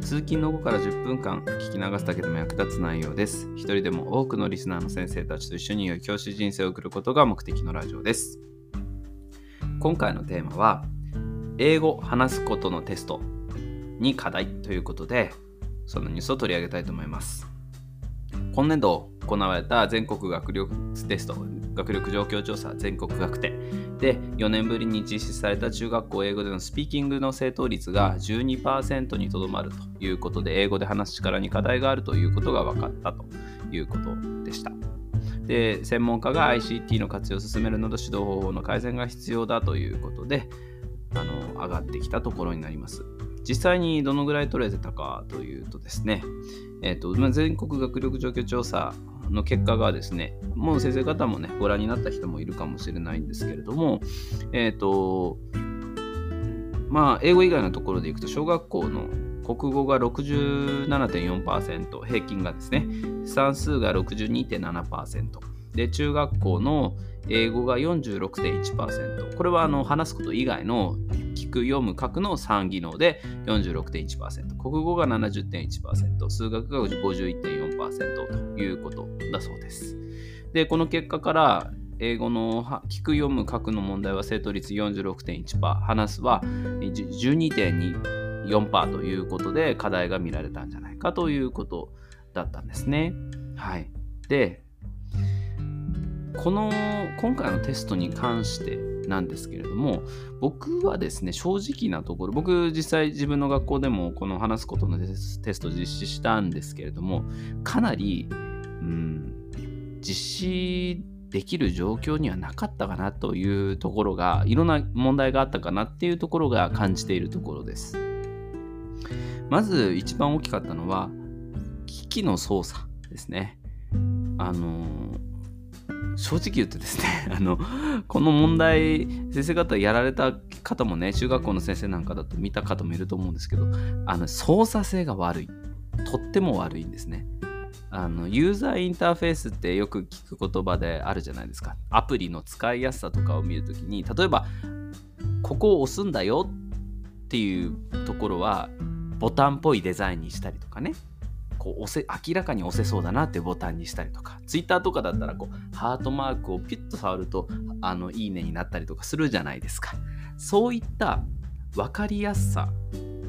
通勤の後から10分間聞き流すだけでも役立つ内容です。一人でも多くのリスナーの先生たちと一緒に良い教師人生を送ることが目的のラジオです。今回のテーマは、英語話すことのテストに課題ということで、そのニュースを取り上げたいと思います。今年度行われた全国学力テスト、学力状況調査全国学テで4年ぶりに実施された中学校英語でのスピーキングの正答率が12%にとどまるということで英語で話す力に課題があるということが分かったということでした。で専門家が ICT の活用を進めるなど指導方法の改善が必要だということであの上がってきたところになります。実際にどのぐらい取れてたかというとですね、えーとまあ、全国学力状況調査の結果がですね、もう先生方もね、ご覧になった人もいるかもしれないんですけれども、えっ、ー、と、まあ、英語以外のところでいくと、小学校の国語が67.4%、平均がですね、算数が62.7%、で、中学校の英語が46.1%、これはあの話すこと以外の聞く、読む、書くの3技能で46.1%、国語が70.1%、数学が51.4%ということだそうです。で、この結果から、英語の聞く、読む、書くの問題は正答率46.1%、話すは12.4%ということで課題が見られたんじゃないかということだったんですね。はい。で、この今回のテストに関してなんですけれども僕はですね正直なところ僕実際自分の学校でもこの話すことのテスト実施したんですけれどもかなり、うん、実施できる状況にはなかったかなというところがいろんな問題があったかなっていうところが感じているところです。まず一番大きかったのは機器の操作ですね。あの正直言ってですね あのこの問題先生方やられた方もね中学校の先生なんかだと見た方もいると思うんですけどあの操作性が悪い。とっても悪いんですね。あのユーザーインターフェースってよく聞く言葉であるじゃないですか。アプリの使いやすさとかを見るときに例えばここを押すんだよっていうところはボタンっぽいデザインにしたりとかね。こう押せ明らかに押せそうだなってボタンにしたりとか Twitter とかだったらこうハートマークをピュッと触るとあのいいねになったりとかするじゃないですか。そういった分かりやすさ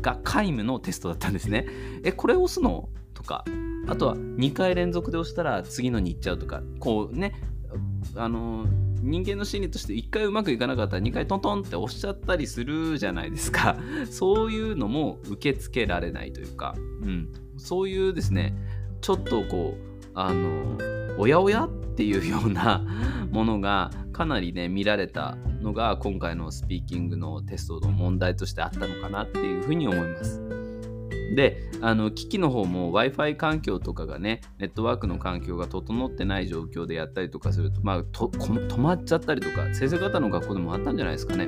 が皆無のテストだったんですね。えこれ押すの？とかあとは2回連続で押したら次のに行っちゃうとかこうねあの人間の心理として1回うまくいかなかったら2回トントンって押しちゃったりするじゃないですか。そういうのも受け付けられないというか、うん、そういうですねちょっとこうあのおやおやっていうような ものがかなりね見られたのが今回のスピーキングのテストの問題としてあったのかなっていうふうに思います。で、あの機器の方も Wi-Fi 環境とかがね、ネットワークの環境が整ってない状況でやったりとかすると、まあ、と止まっちゃったりとか、先生方の学校でもあったんじゃないですかね。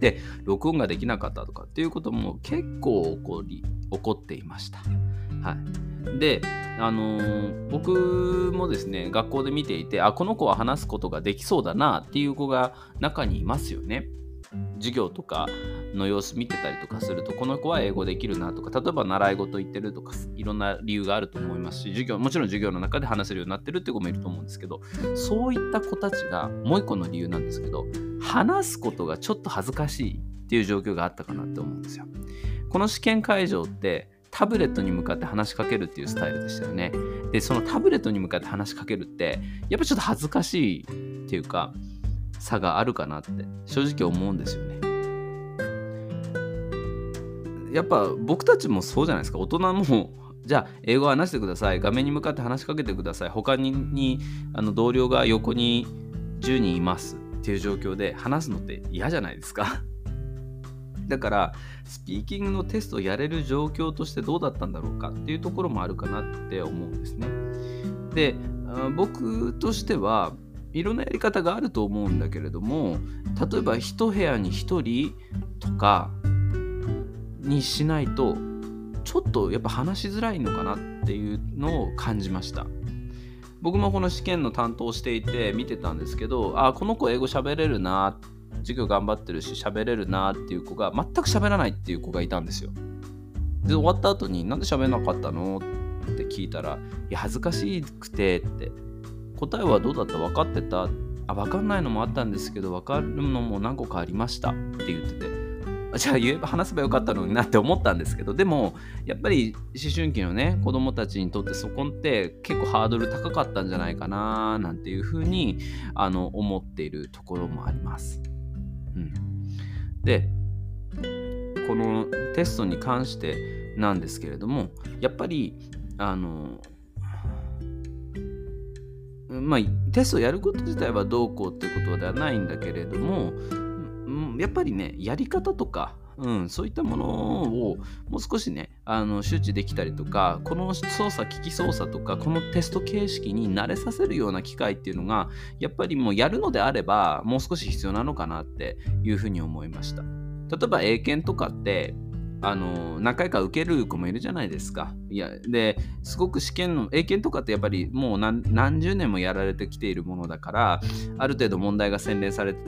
で、録音ができなかったとかっていうことも結構起こり、起こっていました。はい。で、あのー、僕もですね、学校で見ていて、あ、この子は話すことができそうだなっていう子が中にいますよね。授業とかの様子見てたりとかするとこの子は英語できるなとか例えば習い事行ってるとかいろんな理由があると思いますし授業もちろん授業の中で話せるようになってるって子もいると思うんですけどそういった子たちがもう一個の理由なんですけど話すことがちょっと恥ずかしいっていう状況があったかなって思うんですよ。この試験会場ってタブレットに向かって話しかけるっていうスタイルでしたよね。で、そのタブレットに向かって話しかけるって、やっぱちょっと恥ずかしいっていうか、差があるかなって正直思うんですよね。やっぱ僕たちもそうじゃないですか。大人も じゃあ英語話してください。画面に向かって話しかけてください。他にあの同僚が横に10人いますっていう状況で話すのって嫌じゃないですか。だからスピーキングのテストをやれる状況としてどうだったんだろうかっていうところもあるかなって思うんですね。で僕としてはいろんなやり方があると思うんだけれども例えば一部屋に1人とかにしないとちょっとやっぱ話しづらいのかなっていうのを感じました。僕もこの試験の担当していて見てたんですけどあこの子英語喋れるな授業頑張ってるし喋れるなっていう子が全く喋らないっていう子がいたんですよ。で終わった後になんで喋らなかったのって聞いたらいや恥ずかしくてって答えはどうだった？分かってた？あ分かんないのもあったんですけど分かるのも何個かありましたって言っててじゃあ言えば話せばよかったのになって思ったんですけどでもやっぱり思春期のね子供たちにとってそこって結構ハードル高かったんじゃないかななんていうふうにあの思っているところもあります。うん、でこのテストに関してなんですけれどもやっぱりあのまあテストやること自体はどうこうってことではないんだけれどもうんやっぱりねやり方とかうん、そういったものをもう少しねあの周知できたりとかこの操作機器操作とかこのテスト形式に慣れさせるような機会っていうのがやっぱりもうやるのであればもう少し必要なのかなっていうふうに思いました。例えば英検とかってあの何回か受ける子もいるじゃないですか。いやですごく試験の英検とかってやっぱりもう何十年もやられてきているものだからある程度問題が洗練されて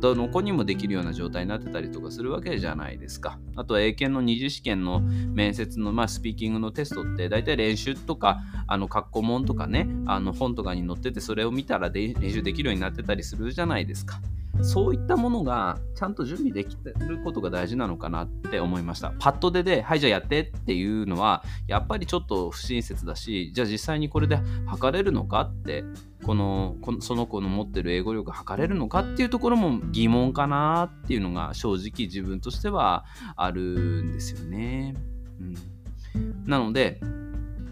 どの子にもできるような状態になってたりとかするわけじゃないですか。あとは英検の二次試験の面接の、まあ、スピーキングのテストって大体練習とかあの括弧問とかねあの本とかに載っててそれを見たら練習できるようになってたりするじゃないですか。そういったものがちゃんと準備できてることが大事なのかなって思いました。パッドでで、はい、じゃあやってっていうのは、やっぱりちょっと不親切だし、じゃあ実際にこれで測れるのかって、このこのその子の持ってる英語力測れるのかっていうところも疑問かなっていうのが正直自分としてはあるんですよね。うん、なので、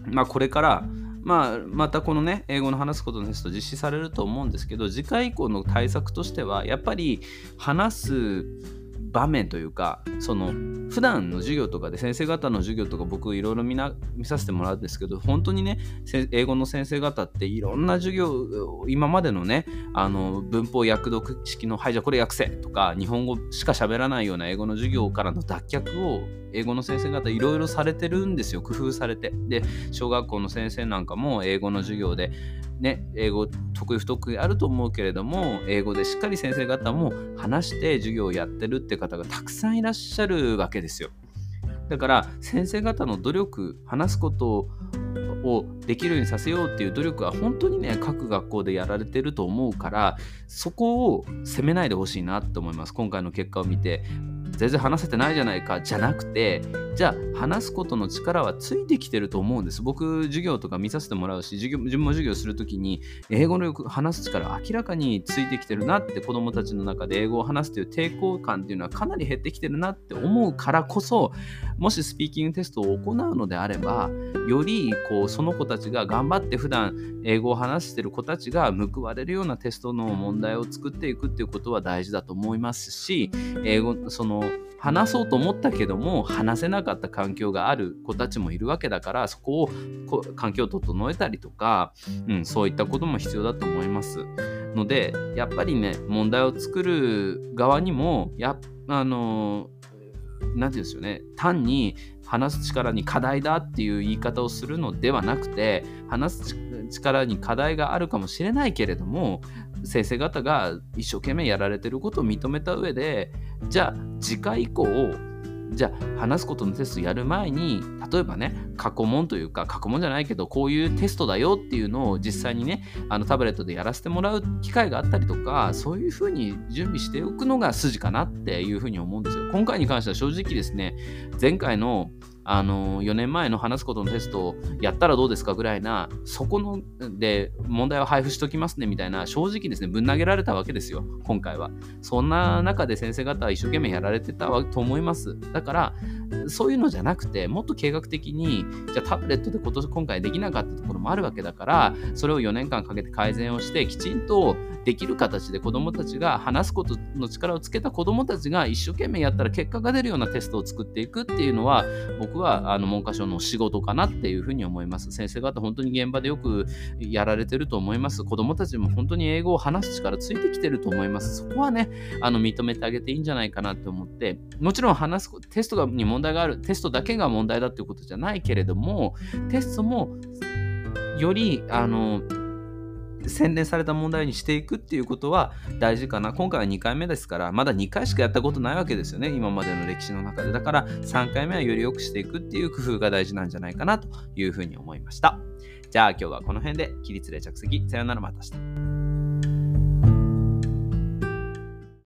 まあこれから、まあ、またこのね、英語の話すことのテスト実施されると思うんですけど、次回以降の対策としては、やっぱり話す場面というかその普段の授業とかで先生方の授業とか僕いろいろ見させてもらうんですけど本当にね英語の先生方っていろんな授業今までのねあの文法訳読式の「はいじゃあこれ訳せ」とか日本語しか喋らないような英語の授業からの脱却を英語の先生方いろいろされてるんですよ。工夫されて。で小学校の先生なんかも英語の授業でね、英語得意不得意あると思うけれども英語でしっかり先生方も話して授業をやってるって方がたくさんいらっしゃるわけですよ。だから先生方の努力話すことをできるようにさせようっていう努力は本当にね各学校でやられてると思うからそこを責めないでほしいなと思います。今回の結果を見て。全然話せてないじゃないかじゃなくてじゃあ話すことの力はついてきてると思うんです。僕授業とか見させてもらうし授業自分も授業するときに英語のよく話す力明らかについてきてるなって子供たちの中で英語を話すという抵抗感っていうのはかなり減ってきてるなって思うからこそもしスピーキングテストを行うのであればよりこうその子たちが頑張って普段英語を話してる子たちが報われるようなテストの問題を作っていくっていうことは大事だと思いますし英語その話そうと思ったけども話せなかった環境がある子たちもいるわけだからそこをこ環境を整えたりとか、うん、そういったことも必要だと思いますのでやっぱりね問題を作る側にもやあの何て言うんですよね単に話す力に課題だっていう言い方をするのではなくて話す力に課題があるかもしれないけれども先生方が一生懸命やられてることを認めた上でじゃあ次回以降じゃあ話すことのテストやる前に例えばね過去問というか過去問じゃないけどこういうテストだよっていうのを実際にねあのタブレットでやらせてもらう機会があったりとかそういうふうに準備しておくのが筋かなっていうふうに思うんですよ。今回に関しては正直ですね前回のあの4年前の話すことのテストをやったらどうですかぐらいなそこので問題を配布しときますねみたいな正直ですねぶん投げられたわけですよ今回は。そんな中で先生方は一生懸命やられてたと思います。だからそういうのじゃなくてもっと計画的にじゃあタブレットで今年今回できなかったところもあるわけだからそれを4年間かけて改善をしてきちんとできる形で子どもたちが話すことの力をつけた子どもたちが一生懸命やったら結果が出るようなテストを作っていくっていうのは僕僕はあの文科省の仕事かなっていうふうに思います。先生方本当に現場でよくやられてると思います。子供たちも本当に英語を話す力ついてきてると思います。そこはね、あの認めてあげていいんじゃないかなって思って、もちろん話すテストに問題がある、テストだけが問題だっていうことじゃないけれども、テストもよりあの洗練された問題にしていくっていうことは大事かな。今回は2回目ですから、まだ2回しかやったことないわけですよね。今までの歴史の中で。だから3回目はより良くしていくっていう工夫が大事なんじゃないかなというふうに思いました。じゃあ今日はこの辺で起立例着席。さよならまた明日。